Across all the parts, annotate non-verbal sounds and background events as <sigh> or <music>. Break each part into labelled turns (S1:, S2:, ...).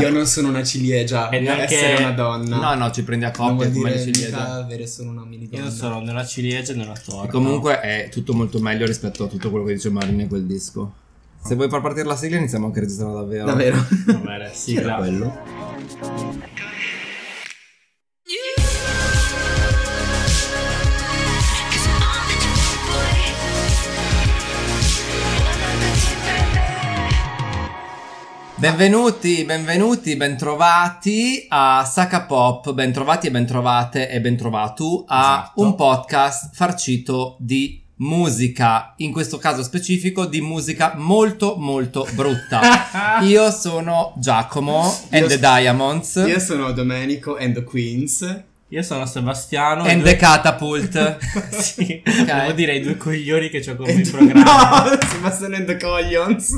S1: Io non sono una ciliegia,
S2: E neanche-
S1: essere una donna.
S3: No, no, ci prendi a coppia come ciliegie.
S1: mica avere solo una mini donna.
S2: Io sono né una ciliegia né una torta.
S3: E comunque è tutto molto meglio rispetto a tutto quello che dice Marina in quel disco. Se vuoi far partire la sigla iniziamo anche a registrare davvero.
S1: Davvero?
S2: Va bene,
S3: Chi era
S2: sigla.
S3: quello? Benvenuti, benvenuti, bentrovati a Saka Pop, bentrovati e bentrovate e bentrovato a
S2: Esatto.
S3: un podcast farcito di musica, in questo caso specifico di musica molto molto brutta. <laughs> Io sono Giacomo and
S1: Io
S3: the Diamonds
S1: Io sono Domenico and the Queens.
S2: Io sono Sebastiano.
S3: and
S2: e
S3: the
S2: due-
S3: Catapult. <laughs>
S2: sì,
S3: Ok.
S2: devo dire i due coglioni che ho come in programma.
S1: No, Sebastian and the Coglions.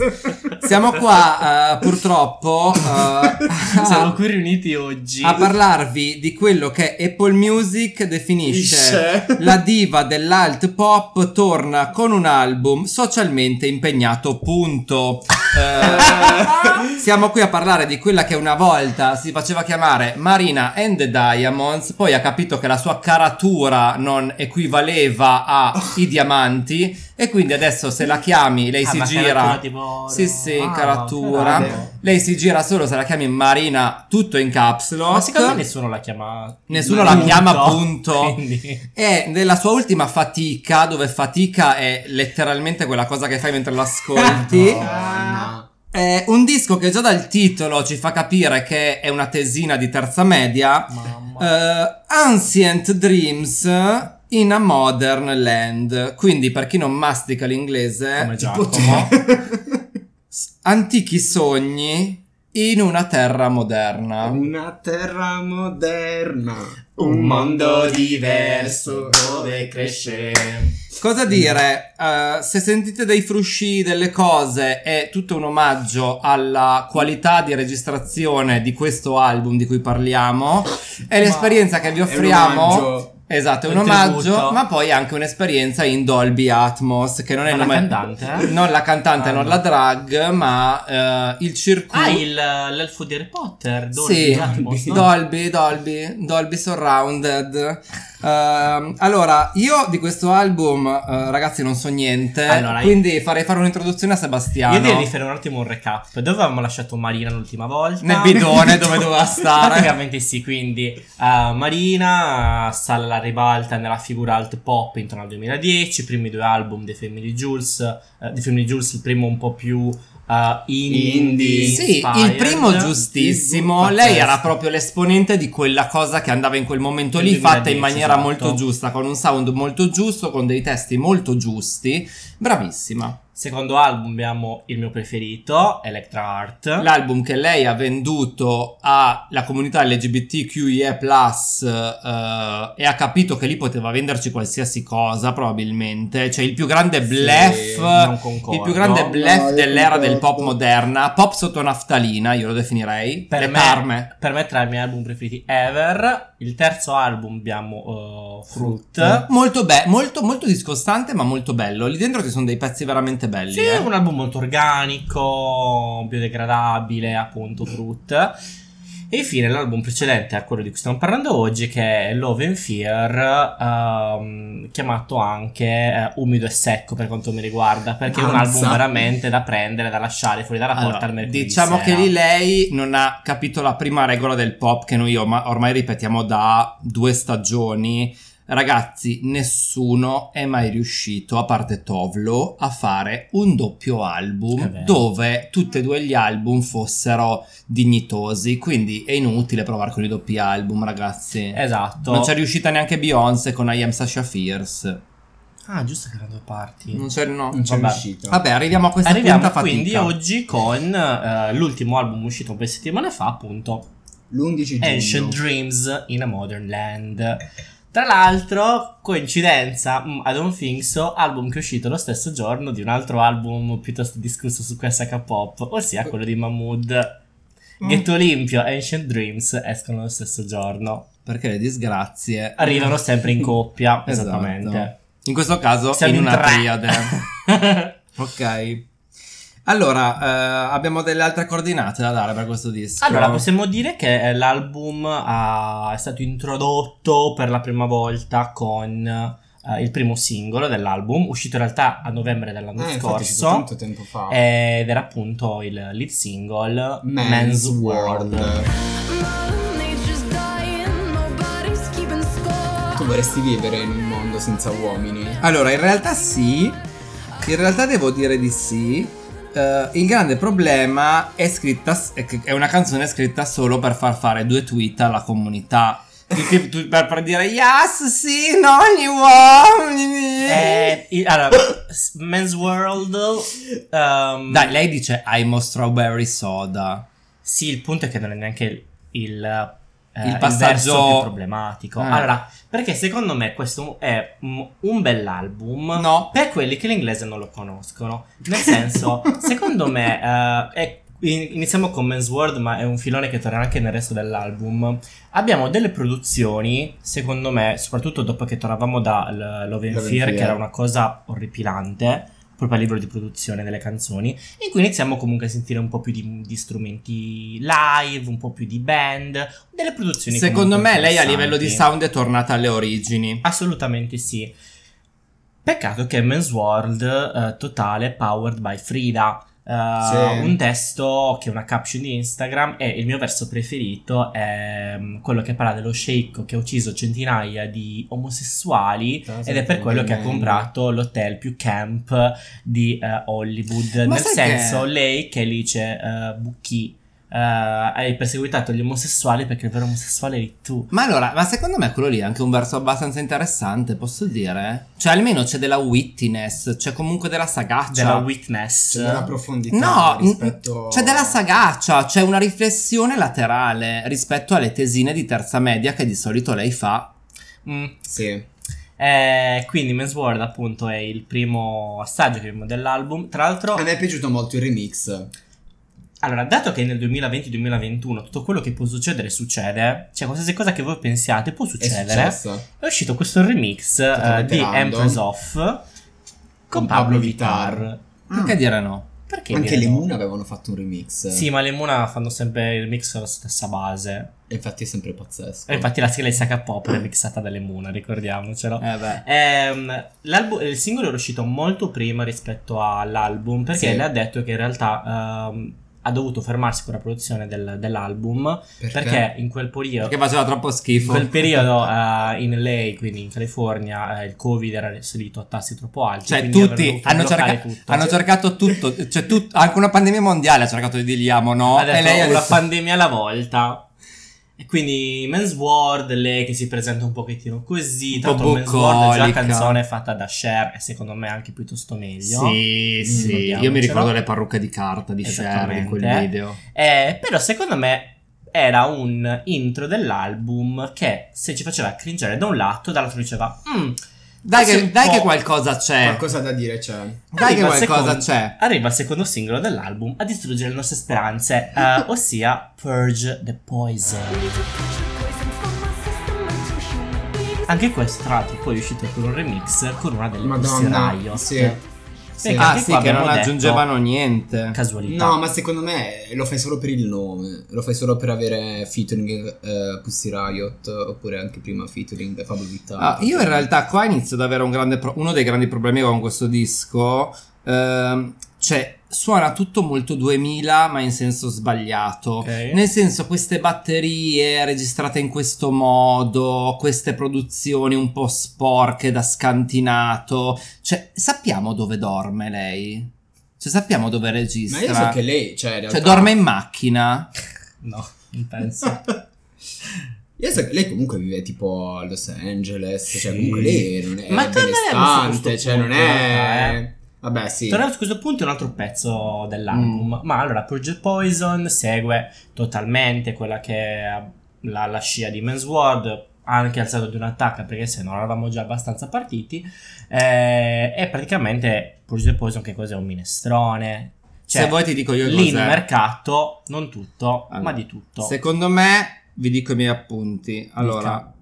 S3: Siamo qua eh, purtroppo eh,
S2: Siamo qui riuniti oggi.
S3: a parlarvi di quello che Apple Music definisce la diva dell'alt pop torna con un album socialmente impegnato punto Eh, <laughs> siamo qui a parlare di quella che una volta si faceva chiamare Marina and the Diamonds poi ha capito che la sua caratura non equivaleva ai diamanti e quindi adesso se la chiami lei
S2: Ah,
S3: si gira
S2: tipo-
S3: sì sì
S2: Ah,
S3: caratura lei si gira solo se la chiami Marina tutto in caps lock
S2: Ma secondo me nessuno la chiama.
S3: Nessuno la chiama punto.
S2: Quindi.
S3: E nella sua ultima fatica, dove fatica è letteralmente quella cosa che fai mentre l'ascolti, <laughs>
S1: No.
S3: è un disco che già dal titolo ci fa capire che è una tesina di terza media.
S2: Mamma.
S3: Eh, Ancient Dreams in a Modern Land. Quindi, per chi non mastica l'inglese,
S2: Come Giacomo. <laughs>
S3: antichi sogni in una terra moderna.
S1: Una terra moderna. Un mondo diverso dove cresce.
S3: Cosa dire? Eh, se sentite dei frusci delle cose è tutto un omaggio alla qualità di registrazione di questo album di cui parliamo. È l'esperienza che vi offriamo. Esatto, è un omaggio, ma poi anche un'esperienza in Dolby Atmos, che non è
S2: Ma la
S3: nome-
S2: cantante, eh?
S3: Non la cantante,
S2: Ah,
S3: non
S2: no.
S3: la drag, ma eh, il circuito.
S2: Ah, il, l'elfo di Harry Potter. Dolby
S3: Sì,
S2: Atmos, no?
S3: Dolby, Dolby, Dolby Surrounded. <laughs> Ehm, allora, io di questo album, eh, ragazzi, non so niente.
S2: Allora,
S3: quindi farei fare un'introduzione a Sebastiano.
S2: Io direi di fare un attimo un recap. Dove avevamo lasciato Marina l'ultima volta?
S3: Nel bidone <laughs> dove doveva stare.
S2: Praticamente sì, quindi eh, Marina sale alla ribalta nella figura alt pop intorno al 2010, i primi due album dei Family Jules, eh, dei Family Jules il primo un po' più eh, indie,
S1: Indie.
S3: Sì,
S2: inspired.
S3: il primo giustissimo.
S1: Pazzesco.
S3: Lei era proprio l'esponente di quella cosa che andava in quel momento lì, fatta in
S2: 2010,
S3: maniera
S2: esatto.
S3: molto giusta, con un sound molto giusto, con dei testi molto giusti. Bravissima.
S2: Secondo album abbiamo il mio preferito, Electra Art.
S3: L'album che lei ha venduto alla comunità LGBTQIA eh, e ha capito che lì poteva venderci qualsiasi cosa, probabilmente. Cioè il più grande bluff.
S2: non concordo.
S3: il più grande bluff
S1: No,
S3: dell'era del pop moderna, pop sotto naftalina, io lo definirei.
S2: Per
S3: Le
S2: me, per me tra i miei album preferiti ever. Il terzo album abbiamo eh, Fruit.
S3: Molto, be- molto, molto discostante, ma molto bello. Lì dentro ci sono dei pezzi veramente belli.
S2: Sì,
S3: eh.
S2: è un album molto organico, biodegradabile, appunto, Fruit. E infine l'album precedente a quello di cui stiamo parlando oggi, che è Love and Fear, ehm, chiamato anche eh, Umido e Secco per quanto mi riguarda, perché è un album veramente da prendere, da lasciare fuori dalla porta
S3: Allora,
S2: al mercoledì
S3: diciamo
S2: sera.
S3: che lì lei non ha capito la prima regola del pop che noi orma- ormai ripetiamo da due stagioni. Ragazzi, nessuno è mai riuscito, a parte Tovlo, a fare un doppio album
S2: vero.
S3: dove tutti e due gli album fossero dignitosi. Quindi è inutile provare con i doppi album, ragazzi.
S2: Esatto.
S3: Non c'è riuscita neanche Beyoncé con I Am Sasha Fierce.
S2: Ah, giusto che erano due parti.
S3: Non c'è, no.
S1: Non c'è
S2: Vabbè.
S1: riuscito.
S3: Vabbè, arriviamo a questa
S2: Arriviamo
S3: punta
S2: quindi oggi con eh, l'ultimo album uscito un paio di settimane fa, appunto,
S1: L'11 giugno.
S2: Ancient Dreams in a Modern Land. Tra l'altro, coincidenza, mm, I don't think so, album che è uscito lo stesso giorno di un altro album piuttosto discusso su questa K-pop, ossia quello di Mahmood.
S1: Mm.
S2: Ghetto Olimpio e Ancient Dreams escono lo stesso giorno.
S3: Perché le disgrazie
S2: Arrivano sempre in <laughs> coppia,
S3: Esatto.
S2: esattamente.
S3: In questo caso
S2: Siamo
S3: in
S2: in
S3: una triade. <laughs> ok. Allora, eh, abbiamo delle altre coordinate da dare per questo disco.
S2: Allora, possiamo dire che eh, l'album ha- è stato introdotto per la prima volta con eh, il primo singolo dell'album, uscito in realtà a novembre dell'anno
S1: Eh,
S2: scorso.
S1: tanto tempo fa.
S2: Ed era appunto il lead single
S1: Man's,
S2: Man's,
S1: World.
S2: World.
S1: Tu vorresti vivere in un mondo senza uomini?
S3: Allora, in realtà sì. In realtà devo dire di sì. Eh, il grande problema è scritta è una canzone scritta solo per far fare due tweet alla comunità. Per, per dire yes, sì, non gli uomini.
S2: Eh, allora, s- Man's World. ehm,
S3: Dai, lei dice I'm a strawberry soda.
S2: Sì, il punto è che non è neanche il, il, eh,
S3: Il passaggio-
S2: verso più problematico.
S3: Eh.
S2: Allora, perché secondo me questo è un bell'album
S3: No.
S2: per quelli che l'inglese non lo conoscono. Nel senso, <laughs> secondo me, eh, è- in- iniziamo con Men's World, ma è un filone che tornerà anche nel resto dell'album. Abbiamo delle produzioni, secondo me, soprattutto dopo che tornavamo da l- Love and Fear, che era una cosa orripilante, proprio a livello di produzione delle canzoni, in cui iniziamo comunque a sentire un po' più di, di strumenti live, un po' più di band, delle produzioni
S3: Secondo me lei a livello di sound è tornata alle origini.
S2: Assolutamente sì. Peccato che Men's World eh, totale powered by Frida. Eh,
S1: Sì.
S2: Un testo che è una caption di Instagram e il mio verso preferito è mm, quello che parla dello sceicco che ha ucciso centinaia di omosessuali ed è per quello che ha comprato l'hotel più camp di eh, Hollywood.
S3: Ma
S2: Nel senso,
S3: che-
S2: lei che dice uh, Bucchi eh, hai perseguitato gli omosessuali perché il vero omosessuale eri tu.
S3: Ma allora, ma secondo me quello lì è anche un verso abbastanza interessante, posso dire? Cioè, almeno c'è della wittiness, c'è comunque della sagaccia.
S2: Della witness.
S1: C'è della profondità
S3: No,
S1: rispetto...
S3: n- c'è della sagaccia, c'è una riflessione laterale rispetto alle tesine di terza media che di solito lei fa.
S2: Mm.
S1: Sì.
S2: Eh, quindi Men's World appunto è il primo assaggio che abbiamo dell'album. Tra l'altro,
S1: A me è piaciuto molto il remix.
S2: Allora, dato che nel 2020-2021 tutto quello che può succedere succede, cioè qualsiasi cosa che voi pensiate può
S1: È
S2: succedere, è,
S1: successo.
S2: uscito questo remix
S1: Totalmente
S2: di. Empress Off con,
S1: Con
S2: Pablo
S1: Pablo
S2: Vitar.
S1: Vittar.
S3: Perché dire no?
S2: Perché
S1: Anche le
S2: no?
S1: Moon avevano fatto un remix.
S2: Sì, ma le Muna fanno sempre il remix sulla stessa base.
S1: E infatti è sempre pazzesco.
S2: E infatti la sigla di Saka Pop è remixata dalle Muna, ricordiamocelo.
S3: Eh.
S2: Ehm, l'album- il singolo è uscito molto prima rispetto all'album perché
S1: Sì.
S2: le ha detto che in realtà ehm, ha dovuto fermarsi con la produzione del- dell'album perché? in quel periodo
S3: Perché faceva troppo
S2: in
S3: schifo.
S2: quel periodo eh, in LA, quindi in California, eh, il Covid era salito a tassi troppo alti.
S3: Cioè, tutti hanno, cerca-
S2: tutto.
S3: hanno cercato tutto. Cioè, tut- anche una pandemia mondiale ha cercato di dirgli amo no.
S2: ha detto
S3: e lei ha
S2: una
S3: detto,
S2: pandemia alla volta. E quindi Men's World, lei che si presenta un pochettino così.
S3: Un
S2: l'altro Men's World è già canzone fatta da Cher e secondo me anche piuttosto meglio.
S3: Sì, sì. Io mi ricordo le parrucche di carta di Cher in quel video.
S2: Eh, però secondo me era un intro dell'album che se ci faceva cringere da un lato, dall'altro diceva "Mm,
S3: Dai, che, dai
S2: po'".
S3: che qualcosa c'è.
S1: Qualcosa da dire c'è.
S3: Dai che
S2: Arriva il
S3: qualcosa
S2: secondo-
S3: c'è.
S2: Arriva il secondo singolo dell'album a distruggere le nostre speranze, eh, <laughs> ossia Purge the Poison. Anche questo, tra l'altro, poi è uscito con un remix con una delle
S1: Madonna,
S2: Riot.
S1: Sì.
S3: Ah
S2: anche
S3: sì, che non aggiungevano niente.
S2: Casualità.
S1: No, ma secondo me lo fai solo per il nome. Lo fai solo per avere featuring eh, Pussy Riot. Oppure anche prima featuring Pablo Vitale.
S3: Ah, io in realtà qua inizio ad avere un grande pro- uno dei grandi problemi con questo disco. ehm, cioè, suona tutto molto 2000, ma in senso sbagliato.
S2: Ok.
S3: Nel senso, queste batterie registrate in questo modo, queste produzioni un po' sporche da scantinato. Cioè, sappiamo dove dorme lei? Cioè, sappiamo dove
S1: Ma
S3: registra?
S1: io so che lei, cioè, in realtà,
S3: Cioè, dorme in macchina? <laughs>
S2: No, non penso.
S1: Io so che lei comunque vive tipo a Los Angeles. Cioè,
S2: Sì.
S1: comunque lei non è
S2: Ma
S1: benestante. Cioè, non è. Vabbè, sì.
S2: Torniamo su questo punto è un altro pezzo dell'album. Ma allora, Purge Poison segue totalmente quella che è la, la scia di Men's World. Anche alzato di un'attacca perché se no eravamo già abbastanza partiti. Eh, e praticamente Purge Poison che cos'è? Un minestrone. Cioè,
S3: Se vuoi ti dico io
S2: lì
S3: cos'è.
S2: mercato, non tutto,
S3: Allora,
S2: ma di tutto.
S3: Secondo me, vi dico i miei appunti. Allora,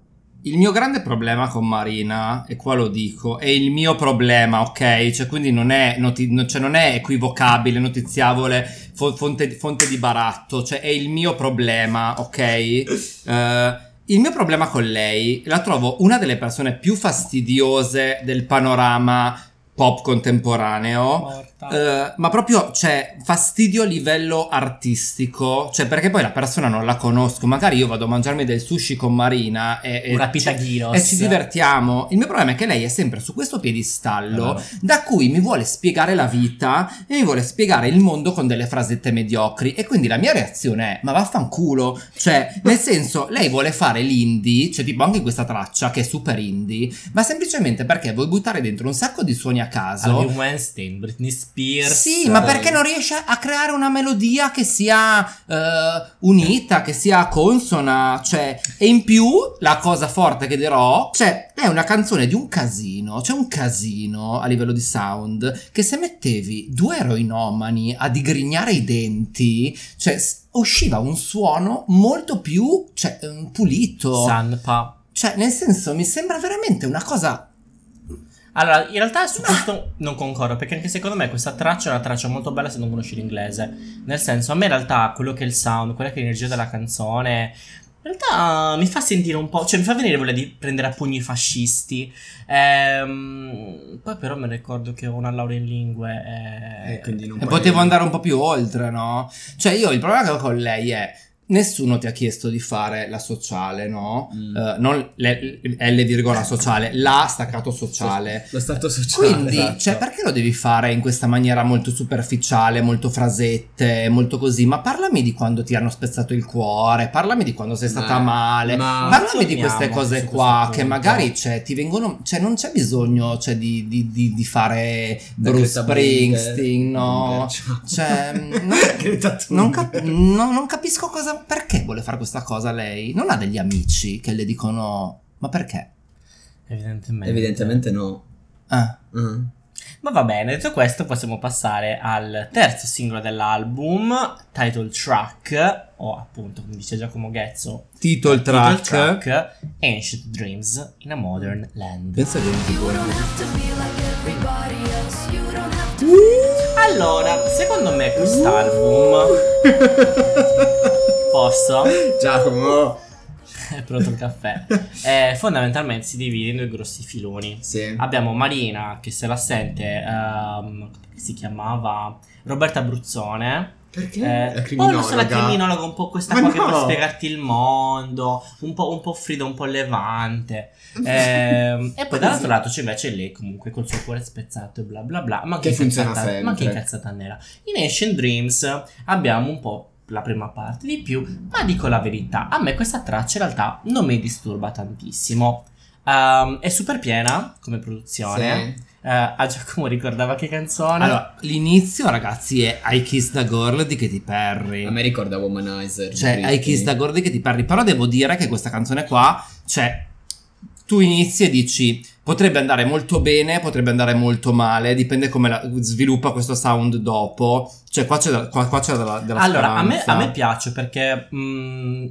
S3: il mio grande problema con Marina, e qua lo dico, è il mio problema, ok? Cioè, quindi non è, noti- no- cioè, non è equivocabile, notiziavole, fo- fonte, fonte di baratto, cioè è il mio problema, ok? Eh, il mio problema con lei, la trovo una delle persone più fastidiose del panorama pop contemporaneo. Eh, ma proprio c'è fastidio a livello artistico, cioè perché poi la persona non la conosco, magari io vado a mangiarmi del sushi con Marina e, e ci- e ci divertiamo. Il mio problema è che lei è sempre su questo piedistallo
S2: Eh,
S3: da cui mi vuole spiegare la vita e mi vuole spiegare il mondo con delle frasette mediocri e quindi la mia reazione è ma vaffanculo, cioè nel senso lei vuole fare l'indie, cioè tipo anche in questa traccia che è super indie, ma semplicemente perché vuoi buttare dentro un sacco di suoni a caso.
S2: Harvey Weinstein, Britney Spears.
S3: Sì, ma perché non riesce a creare una melodia che sia eh, unita, che sia consona? Cioè, e in più, la cosa forte che dirò, cioè, è una canzone di un casino, c'è un casino a livello di sound, che se mettevi due eroinomani a digrignare i denti, cioè, usciva un suono molto più, cioè, eh, pulito.
S2: Sanpa.
S3: Cioè, nel senso, mi sembra veramente una cosa...
S2: Allora, in realtà su questo non concordo, perché anche secondo me questa traccia è una traccia molto bella se non conosci l'inglese. Nel senso, a me in realtà quello che è il sound, quella che è l'energia della canzone, in realtà mi fa sentire un po', cioè mi fa venire voglia di prendere a pugni i fascisti. Ehm, poi però mi ricordo che ho una laurea in lingue e...
S1: Eh, quindi non
S3: E
S1: puoi-
S3: potevo andare un po' più oltre, no? Cioè, io il problema che ho con lei è. Nessuno ti ha chiesto di fare la sociale, no?
S1: Mm.
S3: Eh, non le- L, virgola sociale, la staccato sociale. <laughs>
S1: Lo stato sociale.
S3: Quindi,
S1: esatto.
S3: cioè, perché lo devi fare in questa maniera molto superficiale, molto frasette, molto così? Ma parlami di quando ti hanno spezzato il cuore, parlami di quando sei stata
S1: Ma-
S3: male,
S1: ma-
S3: parlami di queste cose qua che magari cioè, ti vengono, cioè, non c'è bisogno cioè, di, di- di- di fare
S1: Da
S3: Bruce. Springsteen, no? Cioè, <laughs> non, non cap- no- non capisco cosa, perché vuole fare questa cosa lei. Non ha degli amici che le dicono, ma perché?
S2: Evidentemente.
S1: Evidentemente no.
S3: Ah.
S1: Mm.
S2: Ma va bene, detto questo possiamo passare al terzo singolo dell'album, title track, o appunto, come dice Giacomo Ghezzo,
S3: Title
S2: title
S3: track.
S2: track, Ancient Dreams in a Modern Land.
S1: Pensa che non ti puoi.
S2: Allora, secondo me quest'album... <laughs> Posso?
S1: Giacomo.
S2: È pronto il caffè. Eh, fondamentalmente si divide in due grossi filoni.
S1: Sì.
S2: Abbiamo Marina che se la sente, che si chiamava Roberta Bruzzone.
S1: Perché?
S2: Eh,
S1: la
S2: poi non so la
S1: criminologa.
S2: criminologa, un po' questa
S1: Ma
S2: qua che
S1: no!
S2: vuole spiegarti il mondo, un po', un po' frido, un po' levante. <laughs> Ehm, e poi dall'altro lato c'è invece lei comunque col suo cuore spezzato e bla bla bla. Ma
S1: Che
S2: che,
S1: funziona
S2: incazzata,
S1: sempre.
S2: ma che incazzata nera. In Ancient Dreams abbiamo un po' la prima parte di più, ma dico la verità, a me questa traccia in realtà non mi disturba tantissimo. Ehm, è super piena come produzione.
S1: Sì.
S2: Eh, a Giacomo ricordava che canzone.
S3: Allora, l'inizio, ragazzi, è I Kiss the Girl di Katy Perry.
S1: A me ricorda Womanizer.
S3: Cioè. I Kiss the Girl di Katy Perry. Però devo dire che questa canzone qua, cioè, tu inizi e dici potrebbe andare molto bene, potrebbe andare molto male, dipende come la- sviluppa questo sound dopo. Cioè, qua c'è, da- qua, qua c'è della, della
S2: Allora, a me, a me piace perché mh,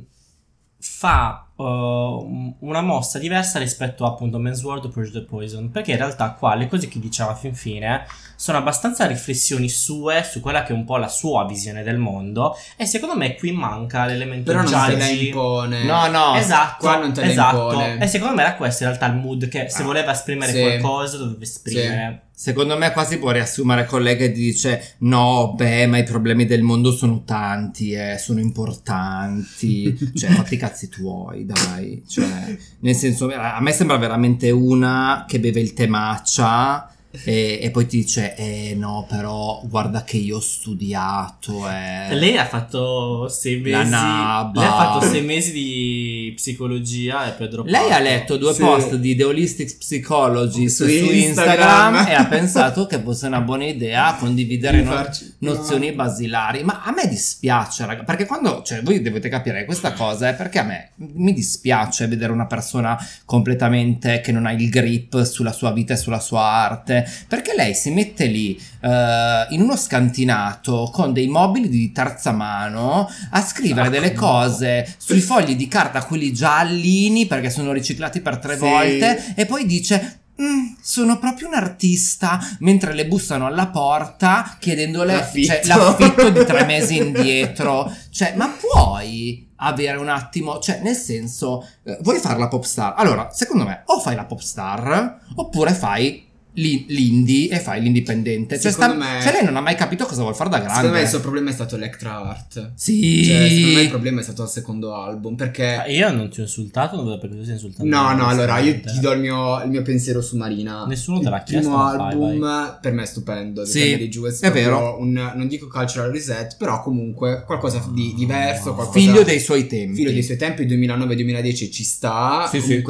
S2: fa uh, una mossa diversa rispetto a appunto Men's World o the Poison, perché in realtà qua le cose che diceva fin fine sono abbastanza riflessioni sue su quella che è un po' la sua visione del mondo e secondo me qui manca l'elemento
S1: Però non te la impone.
S3: No, no.
S2: Esatto,
S1: qua non te la
S2: esatto.
S1: impone.
S2: E secondo me era questo in realtà il mood che se
S1: Ah,
S2: voleva esprimere
S1: sì.
S2: qualcosa doveva esprimere.
S3: Secondo me qua si può riassumere collega e dice no, beh, ma i problemi del mondo sono tanti, eh, sono importanti, <laughs> cioè fatti i cazzi tuoi, dai, cioè, nel senso, a me sembra veramente una che beve il temaccia e, e poi ti dice, eh no, però guarda che io ho studiato, eh.
S2: Lei ha fatto sei mesi.
S3: La nabba.
S2: Lei ha fatto sei mesi di psicologia e droppato.
S3: Lei ha letto due
S1: Sì.
S3: post di The Holistic Psychologist
S1: Su
S3: su,
S1: Instagram.
S3: Instagram, e ha pensato che fosse una buona idea condividere
S1: Di
S3: no- nozioni
S1: no.
S3: basilari. Ma a me dispiace, raga, perché quando, cioè, voi dovete capire questa cosa, è perché a me mi dispiace vedere una persona completamente che non ha il grip sulla sua vita e sulla sua arte, perché lei si mette lì eh, in uno scantinato con dei mobili di terza mano a scrivere
S1: Ah,
S3: delle
S1: no.
S3: cose sui fogli di carta, quelli giallini, perché sono riciclati per tre
S1: Sì.
S3: volte, e poi dice. "Mm, sono proprio un artista mentre le bussano alla porta chiedendole
S1: L'affitto.
S3: cioè, l'affitto di tre <laughs> mesi indietro cioè ma puoi avere un attimo cioè nel senso eh, vuoi fare la pop star allora secondo me o fai la pop star oppure fai l'indie e fai l'indipendente cioè, sta-
S1: Secondo me-
S3: cioè, lei non ha mai capito cosa vuol fare da grande
S1: Secondo me il suo problema è stato Electra Art.
S3: sì
S1: Cioè, secondo me il problema è stato il secondo album. Perché.
S2: Ah, Io non ti ho insultato, non vedo perché tu stai insultando.
S1: No, no, allora io ti do il mio, il mio pensiero su Marina.
S2: Nessuno te l'ha
S1: Il
S2: chiesto,
S1: primo
S2: ma fai,
S1: album per me è stupendo.
S3: Sì,
S1: Family Jewels,
S3: è vero.
S1: Un, non dico cultural reset, però comunque qualcosa di diverso. Qualcosa,
S3: figlio dei suoi tempi
S1: figlio dei suoi tempi, 2009-2010 ci sta.
S3: Sì, sì.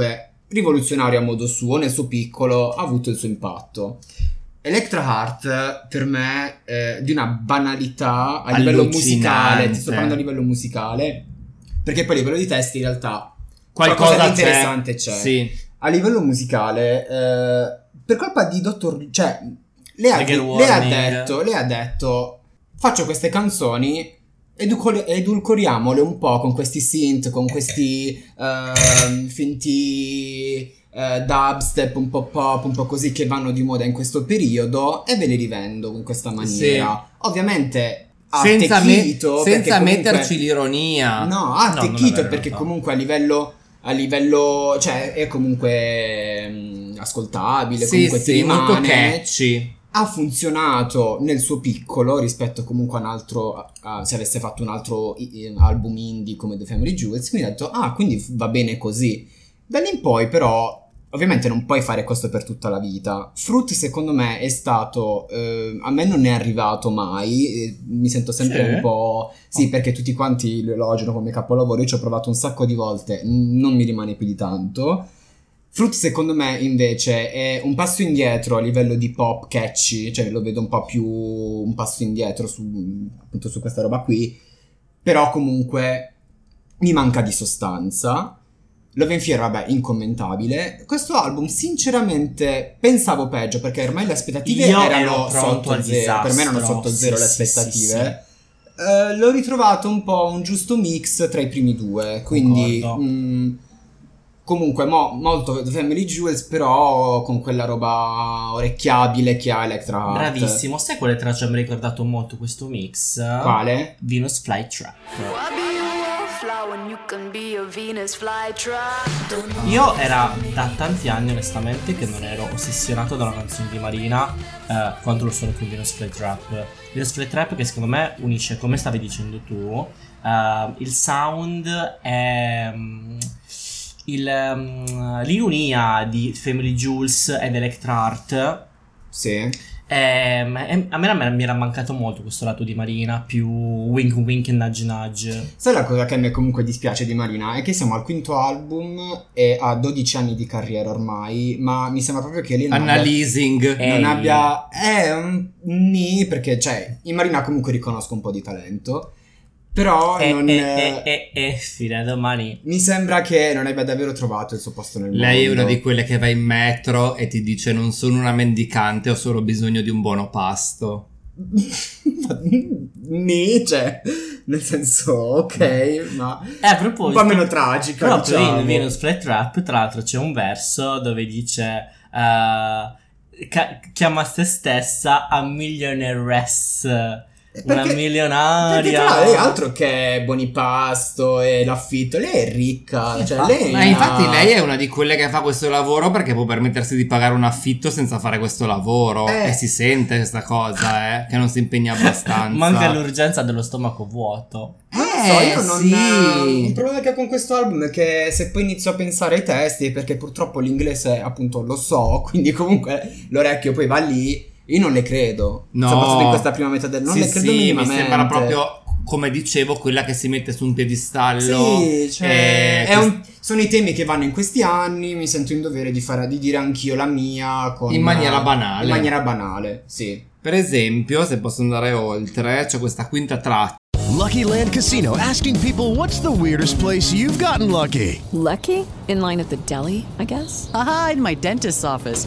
S1: Rivoluzionario a modo suo, nel suo piccolo, ha avuto il suo impatto. Electra Heart per me è di una banalità a livello musicale, ti sto parlando a livello musicale, perché poi a livello di testi in realtà
S3: qualcosa
S1: qualcosa di
S3: c'è.
S1: interessante c'è.
S3: sì
S1: a livello musicale, eh, per colpa di Dottor... Cioè, lei ha, lei ha detto, lei ha detto, faccio queste canzoni, educole- edulcoriamole un po' con questi synth, con questi ehm, finti eh, dubstep, un po' pop, un po' così che vanno di moda in questo periodo e ve le rivendo in questa maniera. Ovviamente ha
S3: senza, me-
S1: attecchito, perché
S3: senza
S1: comunque-
S3: metterci l'ironia
S1: No,
S2: No,
S1: attecchito
S2: in
S1: perché comunque a livello a livello cioè è comunque mm, ascoltabile,
S3: sì
S1: comunque ti
S3: sì molto
S1: rimane.
S3: catchy
S1: Ha funzionato nel suo piccolo rispetto comunque a un altro a- se avesse fatto un altro album indie come The Family Jewels, quindi ho detto "Ah, quindi va bene così". Da lì in poi però Ovviamente non puoi fare questo per tutta la vita. Fruit secondo me è stato... eh, a me non è arrivato mai, mi sento sempre
S2: Sì?
S1: un po'... Sì, perché tutti quanti lo elogiano come capolavoro, io ci ho provato un sacco di volte, non mi rimane più di tanto. Fruit secondo me invece è un passo indietro a livello di pop catchy, cioè lo vedo un po' più un passo indietro su, appunto su questa roba qui, però comunque mi manca di sostanza. Love and Fear, vabbè, incommentabile. Questo album, sinceramente, pensavo peggio perché ormai le aspettative
S2: Io
S1: erano sotto zero. Per me erano sotto zero
S2: Sì,
S1: le
S2: sì,
S1: aspettative. Eh, l'ho ritrovato un po' un giusto mix tra i primi due. Quindi,
S2: Concordo.
S1: Comunque, mo- molto The Family Jewels, però con quella roba orecchiabile che ha Electra Heart.
S2: Bravissimo. Sai quale traccia mi ha ricordato molto questo mix?
S1: Quale?
S2: Venus Flytrap. Io era da tanti anni onestamente che non ero ossessionato da una canzone di Marina eh, quanto lo sono con Venus Flytrap. Venus Flytrap che secondo me unisce, come stavi dicendo tu, eh, il sound è mm, il, mm, l'ironia di Family Jules ed Electra Art.
S1: Sì.
S2: Ehm, e a me mi era mancato molto questo lato di Marina, più wink wink e nudge nudge.
S1: Sai la cosa che a me comunque dispiace di Marina? È che siamo al quinto album e ha 12 anni di carriera ormai, ma mi sembra proprio che lei non
S3: Anna
S1: abbia,
S2: Eh,
S1: non abbia... È un ni, perché cioè, in Marina comunque riconosco un po' di talento, però
S2: E,
S1: non...
S2: e, e, e, e fine domani.
S1: Mi sembra che non abbia davvero trovato il suo posto nel mondo.
S3: Lei è una di quelle che va in metro e ti dice non sono una mendicante, ho solo bisogno di un buono pasto. <laughs>
S1: Nì, cioè, nel senso, ok, ma
S2: Eh, a
S1: un
S2: proposito,
S1: po' meno tragica,
S2: proprio
S1: diciamo.
S2: in Venus Flytrap, tra l'altro, c'è un verso dove dice. eh, ca- chiama se stessa a millionairess. Una
S1: Perché-
S2: milionaria.
S1: Perché lei altro che Bonipasto e l'affitto, lei è ricca, cioè
S2: infatti.
S1: lei
S3: Ma infatti lei è una di quelle che fa questo lavoro perché può permettersi di pagare un affitto senza fare questo lavoro.
S1: Eh.
S3: E si sente questa cosa, eh, che non si impegna abbastanza. <laughs>
S2: Manca l'urgenza dello stomaco vuoto.
S1: Non lo so,
S3: Eh,
S1: io non
S3: sì.
S1: Il problema che ho con questo album è che se poi inizio a pensare ai testi, perché purtroppo l'inglese appunto lo so, <laughs> quindi comunque l'orecchio poi va lì, io non le credo.
S3: No.
S1: Soprattutto in questa prima metà del non
S3: sì,
S1: le credo
S3: sì, mi
S1: minimamente.
S3: sembra proprio, come dicevo, quella che si mette su un piedistallo.
S1: Sì, cioè,
S3: Eh,
S1: un- sono i temi che vanno in questi anni, mi sento in dovere di, fare, di dire anch'io la mia con-
S3: In maniera banale.
S1: In maniera banale, sì.
S3: Per esempio, se posso andare oltre, c'è questa quinta traccia.
S4: Lucky Land Casino asking people what's the weirdest place you've gotten lucky?
S5: Lucky? In line at the deli, I guess?
S6: Aha, in my dentist's office.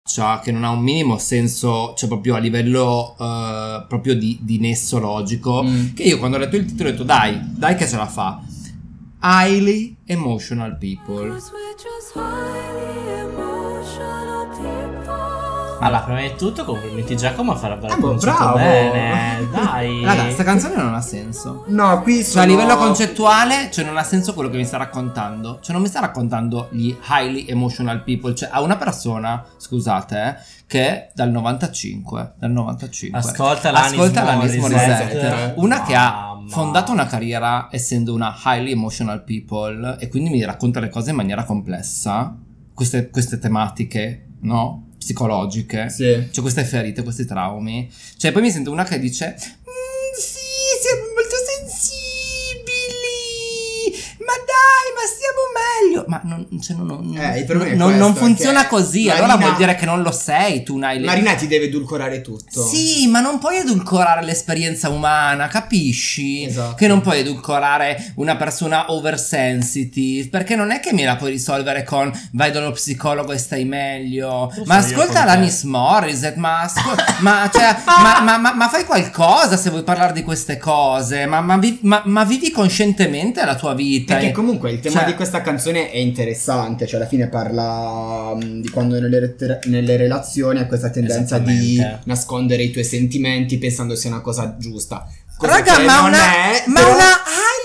S3: Che non ha un minimo senso, cioè proprio a livello eh, proprio di, di nesso logico,
S1: Mm.
S3: che io quando ho letto il titolo ho detto dai, dai che ce la fa. Highly emotional people.
S2: Allora, prima di tutto, complimenti Giacomo a far aver
S1: Ah, bravo.
S2: bene. <laughs> Dai.
S3: Raga, sta canzone non ha senso.
S1: No, qui
S3: Cioè,
S1: sono...
S3: a livello concettuale, cioè, non ha senso quello che mi sta raccontando. Cioè, non mi sta raccontando gli highly emotional people. Cioè, a una persona, scusate, eh, che è dal 95. Dal 95.
S2: Ascolta l'Anis
S3: Ascolta l'Anis
S2: Morissette.
S3: Una che ha fondato una carriera essendo una highly emotional people e quindi mi racconta le cose in maniera complessa. Queste, queste tematiche, no? Psicologiche.
S1: Sì.
S3: C'è queste ferite, questi traumi. Cioè, poi mi sento una che dice: "Mm, Sì, siamo molto sensibili. Ma dai, ma stiamo meglio. Ma non, cioè, non, non-
S1: Eh, il problema è
S3: non- non
S1: questo,
S3: funziona così.
S1: Marina-
S3: allora vuol dire che non lo sei. Tu n'hai le.
S1: Marina ti deve edulcorare tutto.
S3: Sì, ma non puoi edulcorare l'esperienza umana, capisci?
S1: Esatto.
S3: Che non puoi edulcorare una persona oversensitive, perché non è che me la puoi risolvere con vai dallo psicologo e stai meglio.
S2: Lo
S3: ma ascolta
S2: te.
S3: l'Anis Morissette, ma, asco- ma, cioè, ma, ma- ma- ma fai qualcosa se vuoi parlare di queste cose, ma, ma vi- ma- ma vivi coscientemente la tua vita.
S1: Perché comunque il tema
S3: cioè-
S1: di questa canzone è interessante, cioè alla fine parla mh, di quando nelle, re- nelle relazioni hai questa tendenza di nascondere i tuoi sentimenti pensando sia una cosa giusta. Cosa
S3: Raga, ma,
S1: non
S3: una,
S1: è,
S3: ma
S1: però-
S3: una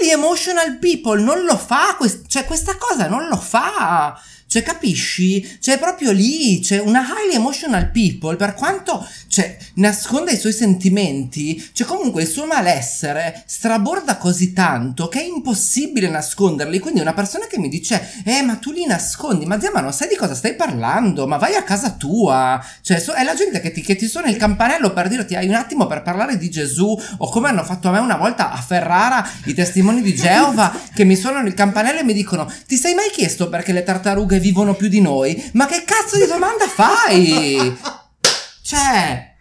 S3: highly emotional people non lo fa, quest- cioè questa cosa non lo fa. Cioè, capisci? Cioè, proprio lì, c'è una highly emotional people, per quanto, cioè, nasconda i suoi sentimenti, cioè, comunque il suo malessere straborda così tanto che è impossibile nasconderli. Quindi una persona che mi dice, eh, ma tu li nascondi, ma zia, ma non sai di cosa stai parlando, ma vai a casa tua. Cioè, so- è la gente che ti, che ti suona il campanello per dirti, hai un attimo per parlare di Gesù, o come hanno fatto a me una volta a Ferrara, i testimoni di Geova, che mi suonano il campanello e mi dicono, ti sei mai chiesto perché le tartarughe vivono più di noi? Ma che cazzo di domanda fai? Cioè...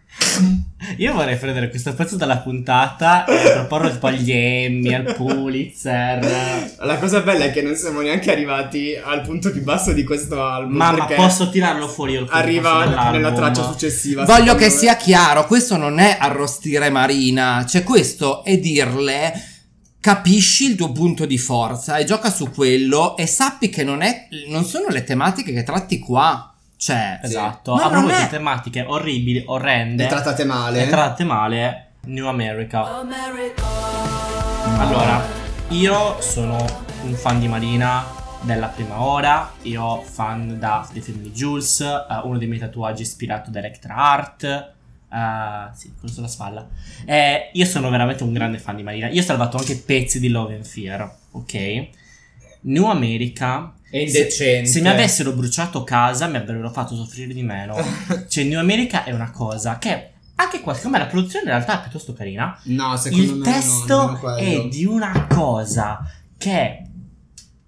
S2: Io vorrei prendere questo pezzo dalla puntata e proporlo tipo agli Emmy, al Pulitzer.
S1: La cosa bella è che non siamo neanche arrivati al punto più basso di questo album.
S2: Mamma, posso tirarlo fuori io
S1: Arriva nella traccia successiva.
S3: Voglio che
S1: me.
S3: sia chiaro, questo non è arrostire Marina, cioè questo è dirle capisci il tuo punto di forza e gioca su quello e sappi che non, è, non sono le tematiche che tratti qua. Cioè,
S2: Esatto,
S3: Ma
S2: a proposito di tematiche orribili, orrende.
S1: Le trattate male.
S2: Le trattate male. New America. Allora, io sono un fan di Marina della prima ora. Io fan da dei film di Jules. eh, uno dei miei tatuaggi ispirato da Electra Art. Eh, sì, quello sulla spalla. Eh, io sono veramente un grande fan di Marina. Io ho salvato anche pezzi di Love and Fear. Ok. New America.
S3: È indecente.
S2: Se, se mi avessero bruciato casa mi avrebbero fatto soffrire di meno. <laughs> cioè, New America è una cosa che anche qua, secondo me la produzione in realtà è piuttosto carina.
S1: No, secondo
S2: Il
S1: me no,
S2: testo
S1: quello.
S2: è di una cosa che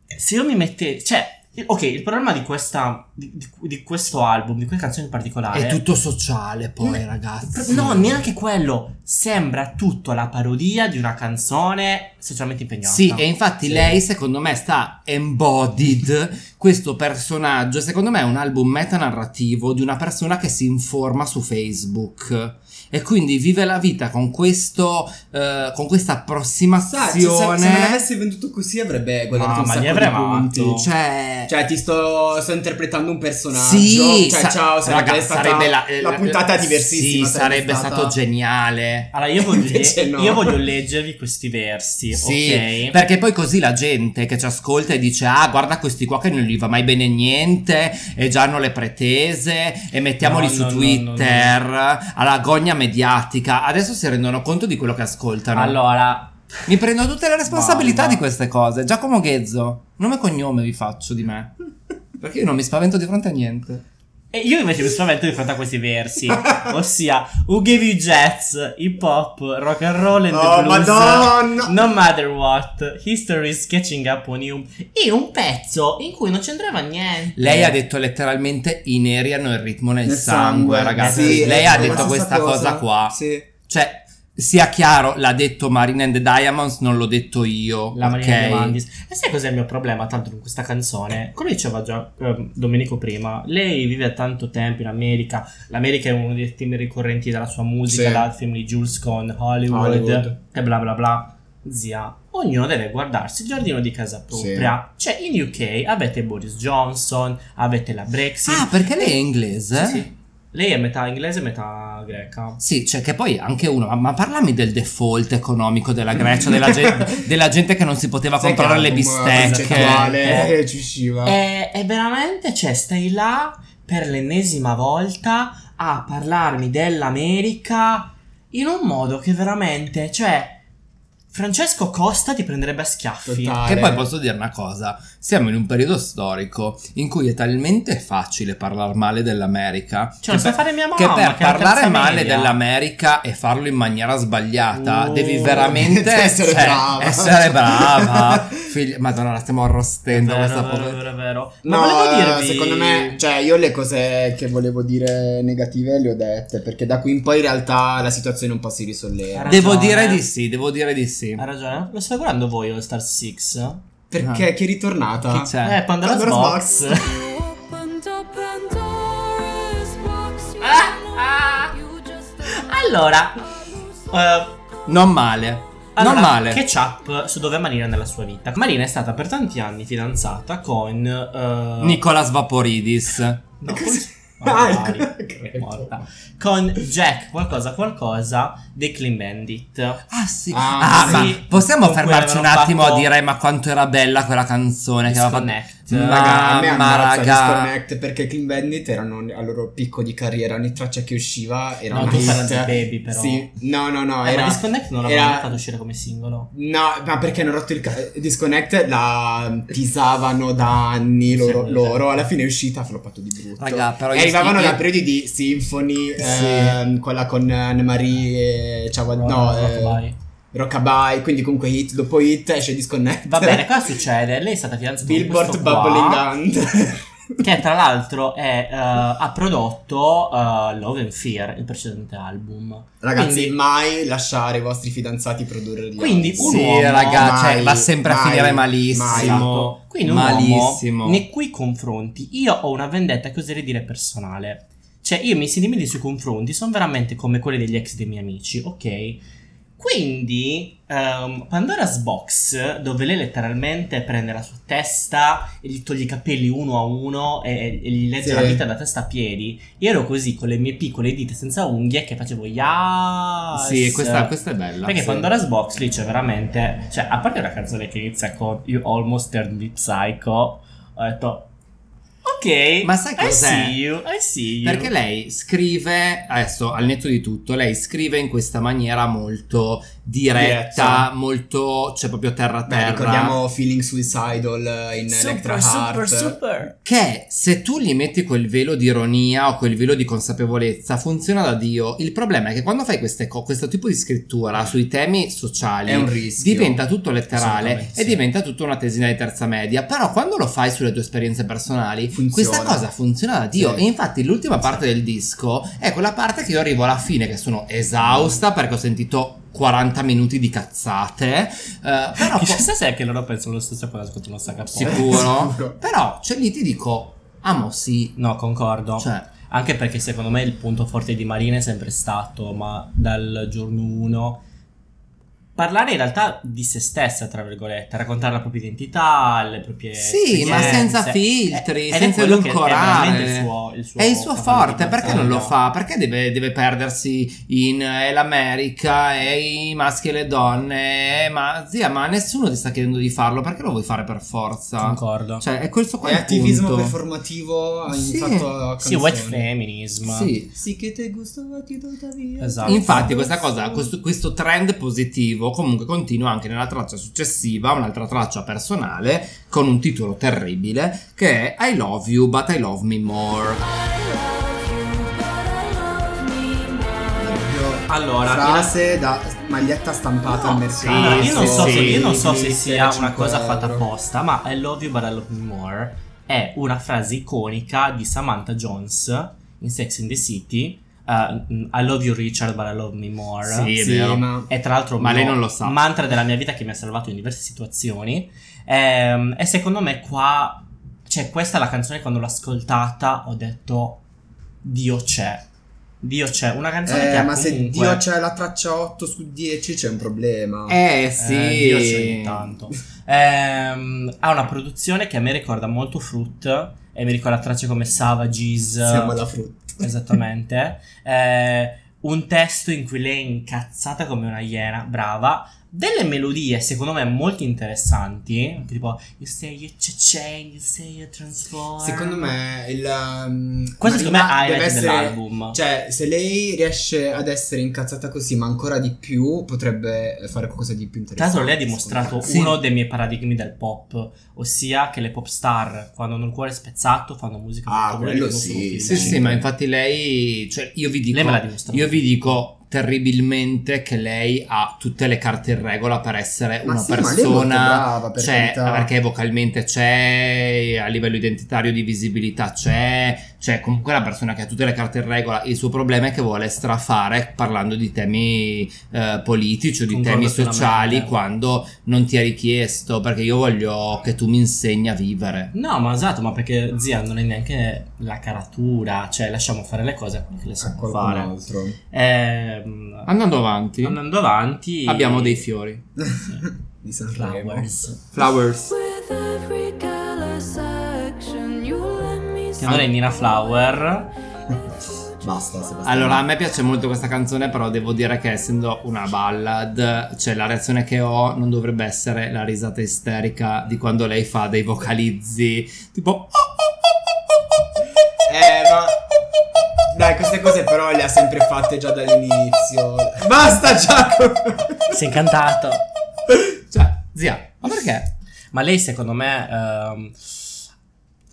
S2: se io mi mettevo, cioè Ok, il problema di, questa, di, di- questo album, di questa canzone in particolare.
S3: È tutto sociale poi,
S2: Mm.
S3: ragazzi.
S2: No, neanche quello. Sembra tutto la parodia di una canzone socialmente impegnata.
S3: Sì, e infatti lei secondo me sta embodied questo personaggio. Secondo me è un album metanarrativo di una persona che si informa su Facebook. E quindi vive la vita con questo eh, con questa
S1: Sai,
S3: approssimazione.
S1: se, se me l'avessi venduto così avrebbe guadagnato
S2: No,
S1: un
S2: ma gli
S1: sacco
S2: avrei
S1: di punti.
S3: Cioè,
S1: Cioè, ti sto, sto interpretando un personaggio.
S3: sì,
S1: cioè,
S3: sa-
S1: ciao, sarebbe
S3: raga,
S1: stata
S3: sarebbe la,
S1: la puntata diversissima.
S3: Sì, sarebbe
S1: stata-
S3: stato geniale.
S2: Allora, io voglio, <laughs>
S1: Invece no.
S2: io voglio leggervi questi versi,
S3: Sì,
S2: ok?
S3: perché poi così la gente che ci ascolta e dice ah guarda questi qua che non gli va mai bene niente e già hanno le pretese e mettiamoli
S2: No,
S3: su
S2: no, no,
S3: Twitter alla gogna mediatica. Adesso si rendono conto di quello che ascoltano.
S2: Allora,
S3: mi prendo tutte le <laughs> responsabilità
S2: Mamma.
S3: di queste cose. Giacomo Ghezzo nome e cognome vi faccio di me. <laughs> Perché io non mi spavento di fronte a niente
S2: e io invece mi spavento di fronte a questi versi, <laughs> ossia Who gave you jazz, hip hop, rock and roll and
S1: Oh,
S2: the blues,
S1: Madonna!
S2: no matter what, history is catching up on you. E un pezzo in cui non c'entrava niente.
S3: lei ha detto letteralmente i neri hanno il ritmo nel,
S1: Nel
S3: sangue,
S1: sangue,
S3: ragazzi
S1: sì,
S3: lei ha
S1: la
S3: detto questa cosa, qua
S1: Sì.
S3: Cioè, sia chiaro, l'ha detto Marina and the Diamonds, non l'ho detto io.
S2: La
S3: ok?
S2: Marina De Mandis. E sai cos'è il mio problema tanto con questa canzone? Come diceva già ehm, Domenico prima, lei vive tanto tempo in America. L'America è uno dei temi ricorrenti della sua musica,
S1: Sì.
S2: dal film di Jules con Hollywood,
S1: Hollywood.
S2: e bla bla bla. Zia, ognuno deve guardarsi il giardino di casa propria. Cioè, in UK avete Boris Johnson, avete la Brexit.
S3: Ah, perché lei è inglese?
S2: Sì, sì. Lei è metà inglese e metà greca.
S3: Sì, cioè che poi anche uno, ma, ma parlami del default economico della Grecia, della, gen- <laughs> della gente che non si poteva
S1: Sai
S3: comprare le bistecche.
S1: concettuale, ci usciva.
S2: E, e veramente, cioè, stai là per l'ennesima volta a parlarmi dell'America in un modo che veramente, cioè, Francesco Costa ti prenderebbe a schiaffi.
S1: Totale.
S3: Che poi posso dire una cosa, siamo in un periodo storico in cui è talmente facile parlare male dell'America
S2: Cioè, lo
S3: che per,
S2: fare mia
S3: che
S2: mamma,
S3: per
S2: che è la
S3: parlare male
S2: media.
S3: dell'America e farlo in maniera sbagliata
S2: Uh,
S3: devi veramente
S1: essere
S3: cioè,
S1: brava.
S3: essere brava. <laughs> Figli- Madonna, la stiamo arrostendo
S2: Vero,
S3: questa povera.
S2: vero, vero. Ma
S1: No,
S2: volevo
S1: eh,
S2: dirvi...
S1: secondo me, cioè io le cose che volevo dire negative le ho dette, perché da qui in poi in realtà la situazione un po' si risolleva.
S3: Devo dire di sì, devo dire di sì.
S2: Hai ragione. Lo stai guardando voi All Star 6?
S1: Perché chi è ritornata?
S3: Chi c'è?
S2: Eh, Pandora's,
S1: Pandora's
S2: Box.
S1: Box.
S2: allora... eh,
S3: Non male.
S2: Allora,
S3: non male.
S2: Catch up su dove è Marina nella sua vita. Marina è stata per tanti anni fidanzata con eh,
S3: Nicolas Vaporidis.
S2: no, con-
S1: Ah.
S2: È morta. Con Jack qualcosa qualcosa dei Clean Bandit.
S3: Ah sì.
S1: Ah,
S3: Ah, ma
S2: sì.
S3: possiamo fermarci un attimo
S2: fatto
S3: a dire ma quanto era bella quella canzone che aveva
S2: Disconnect.
S3: fatto.
S1: Raga, a me
S3: Ma
S1: ammazza
S3: raga.
S1: Disconnect perché Clean Bandit erano al loro picco di carriera, ogni traccia che usciva era
S2: No,
S1: una hit.
S2: di Baby, però.
S1: Sì, no, no, no,
S2: Eh,
S1: era
S2: ma Disconnect non l'avevano
S1: era-
S2: mai fatto uscire come singolo.
S1: No, ma perché hanno rotto il ca- Disconnect la teasavano da anni loro,
S2: Sì,
S1: loro. alla fine è uscita ha floppato di brutto.
S3: Raga, però
S1: e arrivavano
S3: io-
S1: da periodi di Symphony, ehm, quella con Anne-Marie e Ciao, no, eh,
S2: Rockabye.
S1: Quindi comunque hit dopo hit esce Disconnect.
S2: Va bene, cosa <laughs> succede? Lei è stata fidanzata con
S1: Billboard
S2: questo qua,
S1: Bubbling Under. <laughs>
S2: che tra l'altro è, eh, ha prodotto eh, Love and Fear, il precedente album.
S1: Ragazzi,
S2: Quindi-
S1: mai lasciare i vostri fidanzati produrre gli
S2: Quindi
S1: album.
S2: un
S3: Sì,
S2: uomo-
S3: raga,
S1: mai,
S3: cioè, va sempre a
S1: mai,
S3: finire
S1: mai.
S3: malissimo.
S2: Esatto. Quindi un
S3: Malissimo.
S2: uomo nei cui confronti io ho una vendetta che oserei dire personale. Cioè, io i miei sentimenti sui confronti sono veramente come quelli degli ex dei miei amici, ok? Quindi, ehm, Pandora's Box, dove lei letteralmente prende la sua testa e gli toglie i capelli uno a uno e, e gli legge
S1: Sì.
S2: la vita da testa a piedi, io ero così con le mie piccole dita senza unghie che facevo yes!
S3: Sì, questa, questa è bella.
S2: Perché
S3: sì.
S2: Pandora's Box lì c'è veramente. Cioè, a parte una canzone che inizia con You Almost Turned Me Psycho, ho detto. Ok.
S3: Ma sai
S2: I
S3: cos'è?
S2: see you, I see you.
S3: Perché lei scrive, adesso al netto di tutto, lei scrive in questa maniera molto diretta,
S1: Diretta.
S3: molto, cioè proprio terra terra.
S1: ricordiamo Feeling Suicidal in Electra
S2: super,
S1: Heart.
S2: super, super.
S3: Che se tu gli metti quel velo di ironia o quel velo di consapevolezza funziona da Dio. Il problema è che quando fai queste co- questo tipo di scrittura sui temi sociali
S1: È un rischio.
S3: diventa tutto letterale e
S2: sì.
S3: diventa tutta una tesina di terza media. Però quando lo fai sulle tue esperienze personali,
S1: Funziona.
S3: questa cosa funziona da Dio.
S1: Sì.
S3: E infatti l'ultima parte del disco è quella parte che io arrivo alla fine che sono esausta perché ho sentito 40 minuti di cazzate. eh, però <laughs>
S2: Chissà se è che loro pensano lo stesso quando ascoltano Saga Pop.
S3: sicuro. <laughs>
S1: Sicuro.
S3: però cioè lì ti dico, amo sì.
S2: No, concordo.
S3: Cioè,
S2: Anche perché secondo me il punto forte di Marina è sempre stato, ma dal giorno 1, parlare in realtà di se stessa, tra virgolette, raccontare la propria identità, le proprie
S3: Sì, ma senza filtri,
S2: è
S3: senza
S2: è
S3: edulcorare.
S2: veramente il suo, il suo
S3: È il suo forte, perché non lo fa? Perché deve, deve perdersi in eh, l'America e i maschi e le donne? Ma zia, ma nessuno ti sta chiedendo di farlo, perché lo vuoi fare per forza?
S2: Concordo.
S3: Cioè, è questo qua
S1: È
S3: il
S1: attivismo
S3: punto.
S1: performativo ha
S3: Sì.
S1: fatto
S2: Sì, white feminism.
S3: Sì.
S1: Sì che te gusta ti tuttavia.
S2: Esatto.
S3: Infatti questa cosa, questo, questo trend positivo comunque continua anche nella traccia successiva, un'altra traccia personale con un titolo terribile che è I love you but I love me more.
S2: Allora,
S1: frase da maglietta stampata al mercato.
S2: Allora, io, non so
S3: sì,
S2: se, io non so se sia una
S1: 5
S2: cosa fatta apposta, ma I love you but I love me more è una frase iconica di Samantha Jones in Sex in the City. Uh, I love you Richard but I love me more.
S3: Sì, è
S1: Sì,
S3: vero.
S1: ma
S2: E tra l'altro
S3: Ma
S2: un
S3: lei non lo sa.
S2: mantra della mia vita che mi ha salvato in diverse situazioni. Ehm, e secondo me qua, cioè questa è la canzone quando l'ho ascoltata ho detto Dio c'è. Dio c'è. Una canzone che
S1: eh,
S2: ha
S1: ma se
S2: comunque-
S1: Dio c'è la traccia 8 su 10 c'è un problema.
S3: Eh sì.
S2: Eh, Dio c'è ogni tanto. <laughs> Ehm, ha una produzione che a me ricorda molto Fruit e mi ricorda tracce come Savages.
S1: Siamo alla frutta. <laughs>
S2: Esattamente. Eh, un testo in cui lei è incazzata come una iena, brava. Delle melodie, secondo me, molto interessanti. Tipo, you say you change, you say you transform.
S1: Secondo me il um,
S2: Questo secondo me è highlight
S1: deve essere
S2: dell'album.
S1: Cioè, se lei riesce ad essere incazzata così, ma ancora di più, potrebbe fare qualcosa di più
S2: Tra
S1: interessante.
S2: l'altro, lei ha dimostrato
S1: me.
S2: uno dei miei paradigmi del pop, ossia che le pop star, quando hanno il cuore spezzato, fanno musica
S1: Ah,
S2: molto
S1: quello
S2: bella e
S1: sì,
S3: Sì, sì, ma infatti lei, cioè io vi dico,
S2: Lei me l'ha dimostrato.
S3: io vi dico terribilmente che lei ha tutte le carte in regola per essere
S1: Ma
S3: una
S1: sì, ma lei è molto
S3: persona,
S1: brava, per
S3: cioè, perché vocalmente c'è, a livello identitario di visibilità c'è, cioè comunque è una persona che ha tutte le carte in regola, il suo problema è che vuole strafare parlando di temi eh, politici o di
S2: Concordo
S3: temi sociali quando non ti è richiesto, perché io voglio che tu mi insegni a vivere.
S2: No, ma esatto, ma perché zia non è neanche la caratura, cioè lasciamo fare le cose che le
S1: qualcun
S2: fare.
S1: altro.
S2: Ehm,
S3: Andando avanti,
S2: andando avanti,
S3: abbiamo dei fiori. <laughs>
S1: di Sanremo.
S2: flowers.
S3: Flowers.
S2: Che non è Nina Flower. <laughs>
S1: Basta, Sebastiano.
S3: Allora, a me piace molto questa canzone, però devo dire che essendo una ballad, cioè la reazione che ho non dovrebbe essere la risata isterica di quando lei fa dei vocalizzi tipo
S1: Eh, dai, queste cose però le ha sempre fatte già dall'inizio. Basta, Giacomo.
S2: Sei incantato.
S3: cioè, zia, ma perché?
S2: Ma lei, secondo me, ehm,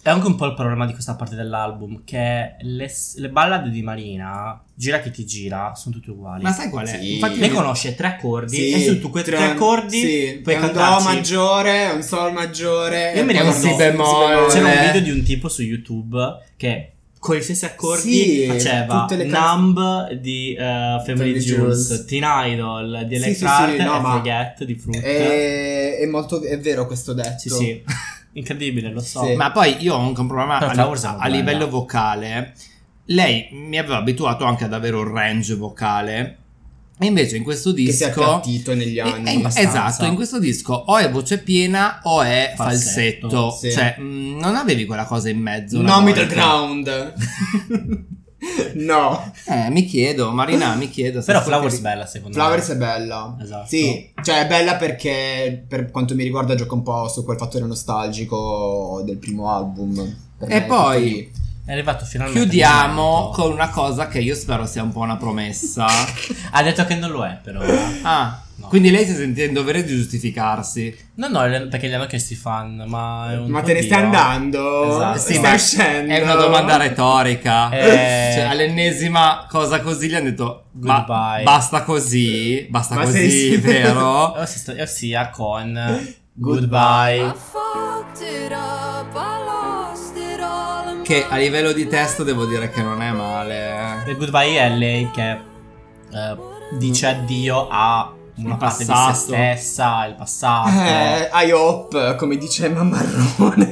S2: è anche un po' il problema di questa parte dell'album. Che le, le ballad di Marina, gira che ti gira, sono tutte uguali.
S3: Ma sai qual è?
S1: Sì.
S3: Infatti
S2: lei conosce tre accordi
S1: Sì,
S2: e su tu quei tre, accordi
S1: sì,
S2: puoi
S1: un do maggiore, un sol maggiore.
S2: Io mi
S1: e
S2: ricordo
S1: un
S3: si bemolle.
S2: C'era un video di un tipo su YouTube che con gli stessi accordi
S1: Sì,
S2: faceva
S1: tutte le canz-
S2: Numb di eh, Family
S1: Family
S2: Jules. Teen Idol di
S1: Sì,
S2: Electra
S1: sì, sì,
S2: Heart
S1: no,
S2: e
S1: ma-
S2: Forget di Fruit.
S1: È, è molto è vero questo detto.
S2: Sì, sì. <laughs> Incredibile, lo so.
S1: Sì.
S3: Ma poi io ho anche un problema
S2: Però
S3: a, a
S2: bella.
S3: livello vocale. Lei mi aveva abituato anche ad avere un range vocale. E invece in questo
S1: Che si è
S3: disco
S1: appiattito negli anni.
S3: eh,
S2: abbastanza.
S3: esatto, in questo disco o è voce piena o è falsetto.
S2: Falsetto,
S1: sì.
S3: Cioè, mh, non avevi quella cosa in mezzo.
S1: No
S3: volta.
S1: middle ground. <laughs> No.
S3: Eh, mi chiedo, Marina, mi chiedo.
S2: Però Flowers
S3: per-
S2: bella secondo
S1: Flowers
S2: me.
S1: è bella.
S2: Esatto.
S1: Sì, cioè è bella perché per quanto mi riguarda gioca un po' su quel fattore nostalgico del primo album. Per
S3: E
S1: me è tutto
S3: poi-.
S2: È arrivato finalmente.
S3: Chiudiamo con una cosa che io spero sia un po' una promessa. <laughs>
S2: Ha detto che non lo è, però.
S3: Ah,
S2: No.
S3: quindi lei si sente in dovere di giustificarsi.
S2: No, no, perché gli hanno chiesto i fan, ma è un
S1: Ma te ne stai andando?
S2: Esatto.
S3: Sì,
S1: Stai
S3: ma
S1: uscendo?
S3: è una domanda retorica. <laughs>
S2: Eh.
S3: Cioè, all'ennesima cosa così gli hanno detto "Ma
S2: Goodbye."
S3: basta così, basta
S1: Ma
S3: così,
S1: sei- <laughs>
S3: vero?
S2: Ossia, ossia con
S1: Goodbye.
S2: Goodbye.
S3: Che a livello di testo devo dire che non è male.
S2: E Goodbye è lei che eh, dice addio a una
S3: Il
S2: parte di se
S3: passato.
S2: stessa, il passato.
S1: Eh, I hope, come dice Mammarrone.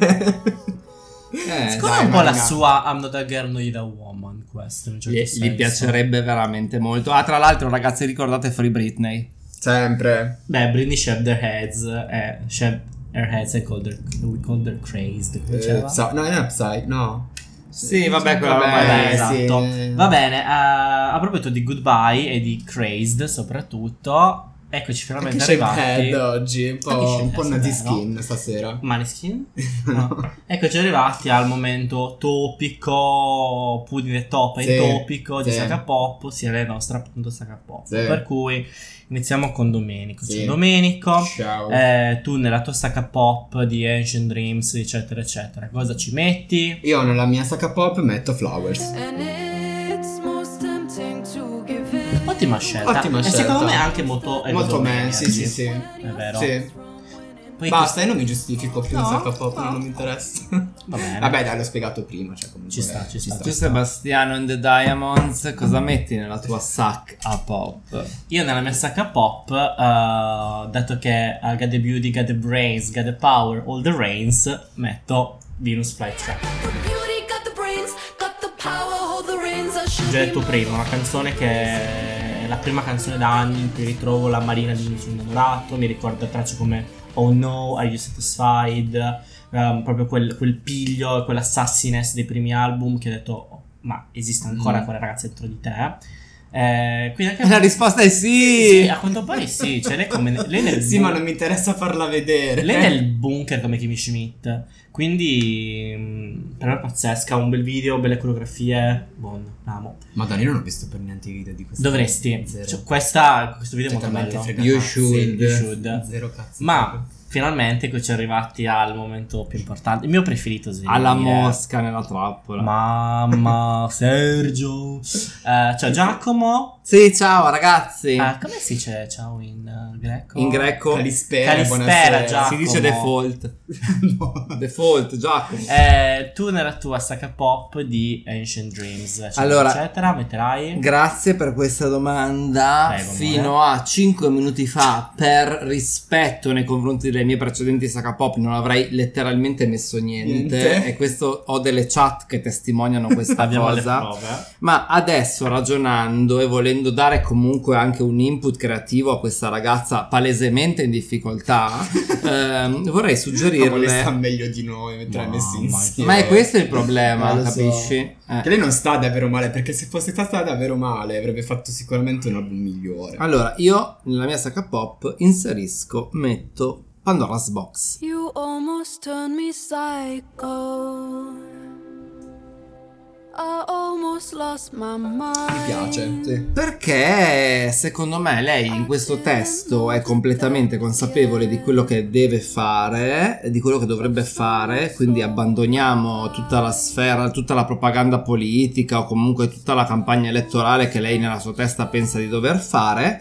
S3: Eh,
S2: Secondo me un po' la sua I'm not a girl, no you're a woman questo in un certo
S3: gli,
S2: senso.
S3: gli piacerebbe veramente molto. Ah, tra l'altro, ragazzi, ricordate Free Britney.
S1: Sempre.
S2: Beh, Britney shaved their heads eh, shaved her heads and called her, we called her crazed
S1: Eh,
S2: diceva?
S1: Psy- no, non è Psy, no.
S3: Sì, vabbè, quella
S1: Vabbè,
S2: esatto.
S1: sì.
S2: Va bene, eh, a proposito di Goodbye e di Crazed soprattutto, eccoci
S1: Anche
S2: finalmente
S1: Shapehead
S2: arrivati.
S1: oggi, un
S2: Anche
S1: po', un
S2: Shapehead,
S1: po'
S2: sì,
S1: nazi
S2: vero.
S1: skin stasera.
S2: Maneskin? <laughs>
S1: No.
S2: Eccoci arrivati al momento topico, pudding e top e
S1: Sì,
S2: topico di
S1: sì.
S2: Saga Pop, ossia la nostra appunto Saga Pop.
S1: Sì.
S2: Per cui iniziamo con Domenico.
S1: Sì.
S2: Ciao Domenico,
S1: Ciao.
S2: eh, tu nella tua Saga Pop di Ancient Dreams, eccetera, eccetera, cosa ci metti?
S1: Io nella mia sacca pop metto Flowers.
S2: Ottima scelta.
S1: Ottima
S2: e
S1: scelta.
S2: secondo me anche molto... è
S1: Molto me, sì, sì, sì.
S2: È vero.
S1: Sì.
S2: Poi
S1: Basta, io non mi giustifico più in
S2: No,
S1: sacca pop,
S2: no.
S1: non mi interessa. <laughs>
S2: Va bene.
S1: Vabbè, dai, l'ho spiegato prima, cioè comunque
S2: Ci sta, ci sta.
S3: Tu Sebastiano and the Diamonds, cosa metti nella tua sack a pop?
S2: Io nella mia sacca pop, eh, dato che I got the beauty, got the brains, got the power, all the reigns, metto Venus Flytrap. Già detto prima, una canzone che è la prima canzone da anni in cui ritrovo la Marina di sono innamorato, mi ricorda tracce come Oh no, Are You Satisfied, ehm, proprio quel, quel piglio, quella sassiness dei primi album che ho detto, "Oh, ma esiste ancora
S1: Mm.
S2: quella ragazza dentro di te? Eh, quindi anche <laughs>
S3: La risposta è sì!
S2: sì, a quanto pare sì, cioè lei, come, lei nel
S1: Sì,
S2: bun-
S1: ma non mi interessa farla vedere.
S2: lei nel bunker come Kimi Schmidt, quindi mh, per me è pazzesca, un bel video, belle coreografie, buon, amo.
S1: Madonna, io non ho visto per niente i video di questa.
S2: Dovresti, cioè, questa, questo video è molto bello.
S3: You should.
S2: You should.
S1: Zero cazzo.
S2: Ma finalmente qui ci è arrivati al momento più importante, il mio preferito sveglio
S3: Alla mosca nella trappola.
S2: Mamma, <laughs> Sergio. Eh, ciao Giacomo.
S3: Sì, ciao ragazzi.
S2: Eh, come si dice ciao in eh, greco?
S3: In greco
S1: Calispera,
S2: Calispera,
S1: buonasera.
S2: Giacomo.
S3: si dice default. <laughs> <laughs>
S1: No.
S3: Default, Giacomo.
S2: Eh, tu nella tua sacca pop di Ancient Dreams, eccetera,
S3: Allora,
S2: eccetera, metterai
S3: Grazie per questa domanda.
S2: Prego, amore.
S3: Fino a 5 minuti fa, per rispetto nei confronti delle mie precedenti saga pop, non avrei letteralmente messo niente.
S1: Niente.
S3: E questo ho delle chat che testimoniano questa <laughs> cosa.
S2: prove.
S3: Ma adesso ragionando e volendo dare comunque anche un input creativo a questa ragazza palesemente in difficoltà, <laughs> ehm, vorrei
S1: Ma le sta
S3: suggerirle.
S1: meglio di noi mentre l'hai messi insieme.
S3: Ma è questo il problema,
S1: Eh, lo so.
S3: capisci? Eh.
S1: Che lei non sta davvero male, perché se fosse stata davvero male avrebbe fatto sicuramente un album migliore.
S3: Allora, io nella mia sacca pop inserisco, metto Pandora's Box.
S7: You almost turned me psycho. I almost lost my mind.
S1: Mi piace, sì.
S3: Perché secondo me lei in questo testo è completamente consapevole di quello che deve fare, di quello che dovrebbe fare, quindi abbandoniamo tutta la sfera, tutta la propaganda politica o comunque tutta la campagna elettorale che lei nella sua testa pensa di dover fare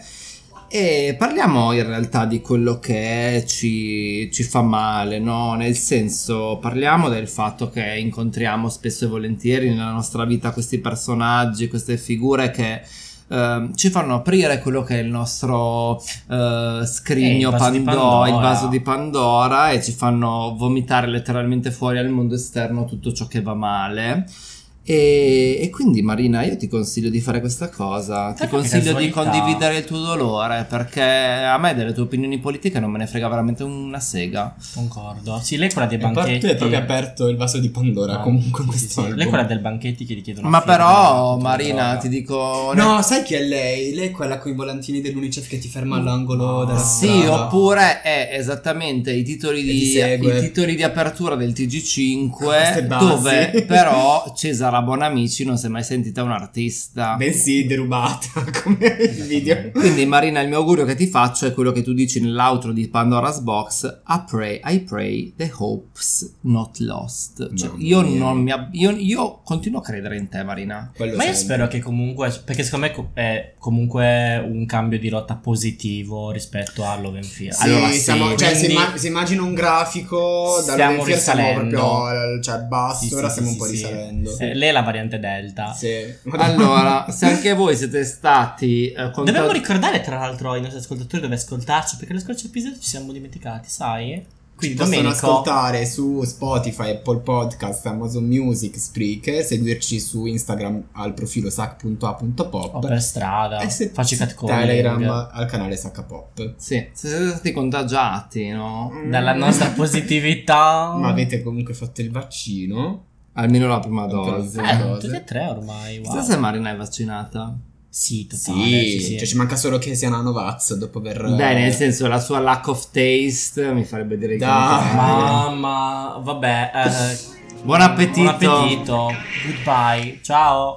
S3: e parliamo in realtà di quello che ci, ci fa male, no? Nel senso, parliamo del fatto che incontriamo spesso e volentieri nella nostra vita questi personaggi, queste figure che ehm, ci fanno aprire quello che è il nostro eh, scrigno
S2: Eh, il
S3: Pandora,
S2: Pandora.
S3: il vaso di Pandora e ci fanno vomitare letteralmente fuori al mondo esterno tutto ciò che va male. E, e quindi Marina io ti consiglio di fare questa cosa, ti consiglio di condividere il tuo dolore perché a me delle tue opinioni politiche non me ne frega veramente una sega.
S2: Concordo. Sì, lei è quella dei
S1: E
S2: banchetti.
S1: è proprio aperto il vaso di Pandora
S2: Ah,
S1: comunque
S2: sì, sì. Lei è quella del banchetti che richiedono
S3: Ma
S2: firme,
S3: però Marina ti dico...
S1: No, sai chi è lei? Lei è quella con i volantini dell'UNICEF che ti ferma all'angolo della
S3: Sì,
S1: strada.
S3: oppure è esattamente i titoli,
S1: ti
S3: di, i titoli di apertura del TG5
S1: Queste basi.
S3: dove <laughs> però Cesara Bonamici non si è mai sentita un artista.
S1: Bensì derubata <laughs> come il video.
S3: Quindi Marina il mio augurio che ti faccio è quello che tu dici nell'outro di Pandora's Box I pray, I pray the hopes not lost Cioè, io,
S1: mia.
S3: non mi ab- io, io continuo a credere in te Marina
S1: Quello
S2: Ma io
S1: sempre.
S2: spero che comunque, perché secondo me è comunque un cambio di rotta positivo rispetto a Love and Fear.
S1: Sì,
S2: allora, sì,
S1: siamo- cioè, si,
S2: quindi-
S1: imma- si immagina un grafico da
S2: Stiamo
S1: Love and Fear siamo
S2: risalendo.
S1: proprio cioè basso,
S2: Sì,
S1: ora
S2: sì,
S1: stiamo
S2: sì,
S1: un po'
S2: sì, sì.
S1: risalendo.
S2: Eh, lei è la variante Delta.
S1: Sì. <laughs>
S3: Allora se anche voi siete stati eh, contatti-
S2: Dobbiamo ricordare tra l'altro ai nostri ascoltatori dove ascoltarci, perché lo scorso episodio ci siamo dimenticati, sai?
S1: Ci
S2: Quindi
S1: possono
S2: Domenico,
S1: ascoltare su Spotify, Apple Podcast, Amazon Music, Spreaker, seguirci su Instagram al profilo sac.a.pop
S2: o per strada,
S1: e se
S2: facci catcalling.
S1: Telegram al canale Sacapop.
S3: Sì, se siete stati contagiati no?
S2: Dalla nostra positività.
S1: Ma avete comunque fatto il vaccino?
S3: Almeno la prima dose
S1: Eh,
S2: Eh, tutti e tre ormai, wow.
S3: Chissà se Marina è vaccinata
S2: Sì, totale,
S1: Sì,
S2: sì, sì.
S1: cioè ci manca solo che sia una Novaz dopo aver...
S3: Beh nel senso la sua lack of taste mi farebbe dire che.
S2: Mamma, vabbè, eh,
S3: Buon appetito
S2: buon appetito. Goodbye. Ciao.